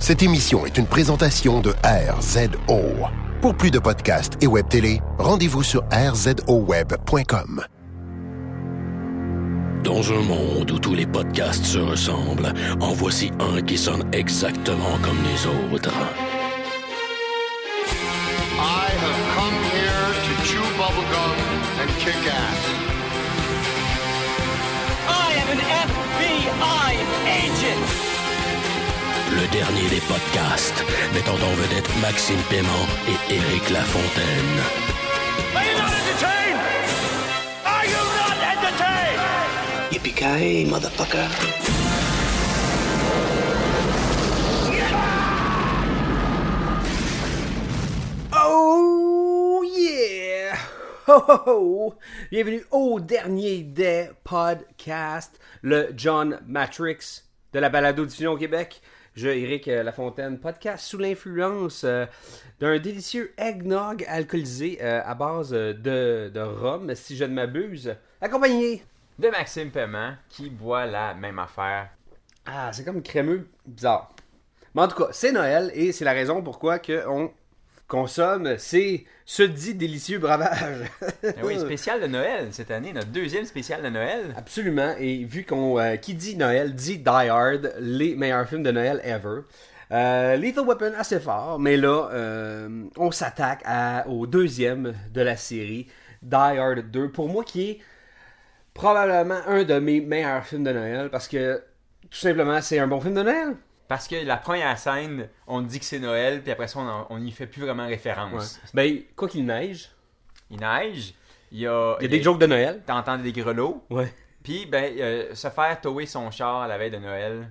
Cette émission est une présentation de RZO. Pour plus de podcasts et web télé, rendez-vous sur rzoweb.com. Dans un monde où tous les podcasts se ressemblent, en voici un qui sonne exactement comme les autres. I have come here to chew bubblegum and kick ass. I am an FBI agent. Dernier des podcasts, mettant en vedette Maxime Paiement et Éric Lafontaine. Are you not entertained? Are you not entertained? Yippee-ki-yay, motherfucker. Oh yeah! Ho ho ho! Bienvenue au dernier des podcasts, le John Matrix de la balado diffusion au Québec. Je, Éric Lafontaine, podcast sous l'influence euh, d'un délicieux eggnog alcoolisé euh, à base de, de rhum, si je ne m'abuse, accompagné. de Maxime Paiement qui boit la même affaire. Ah, c'est comme crémeux, bizarre. Mais en tout cas, c'est Noël et c'est la raison pourquoi que on consomme ces ce dit délicieux breuvage. Eh oui, spécial de Noël cette année, notre deuxième spécial de Noël. Absolument. Et vu qu'on euh, qui dit Noël dit Die Hard, les meilleurs films de Noël ever. Euh, Lethal Weapon assez fort, mais là euh, on s'attaque au deuxième de la série, Die Hard 2. Pour moi, qui est probablement un de mes meilleurs films de Noël parce que tout simplement c'est un bon film de Noël. Parce que la première scène, on dit que c'est Noël, puis après ça, on, en- on y fait plus vraiment référence. Ben quoi qu'il neige, Il neige, il y a, il y a des jokes de Noël. T'entends des grelots, Ouais. puis ben, euh, se faire tower son char à la veille de Noël, Ouais.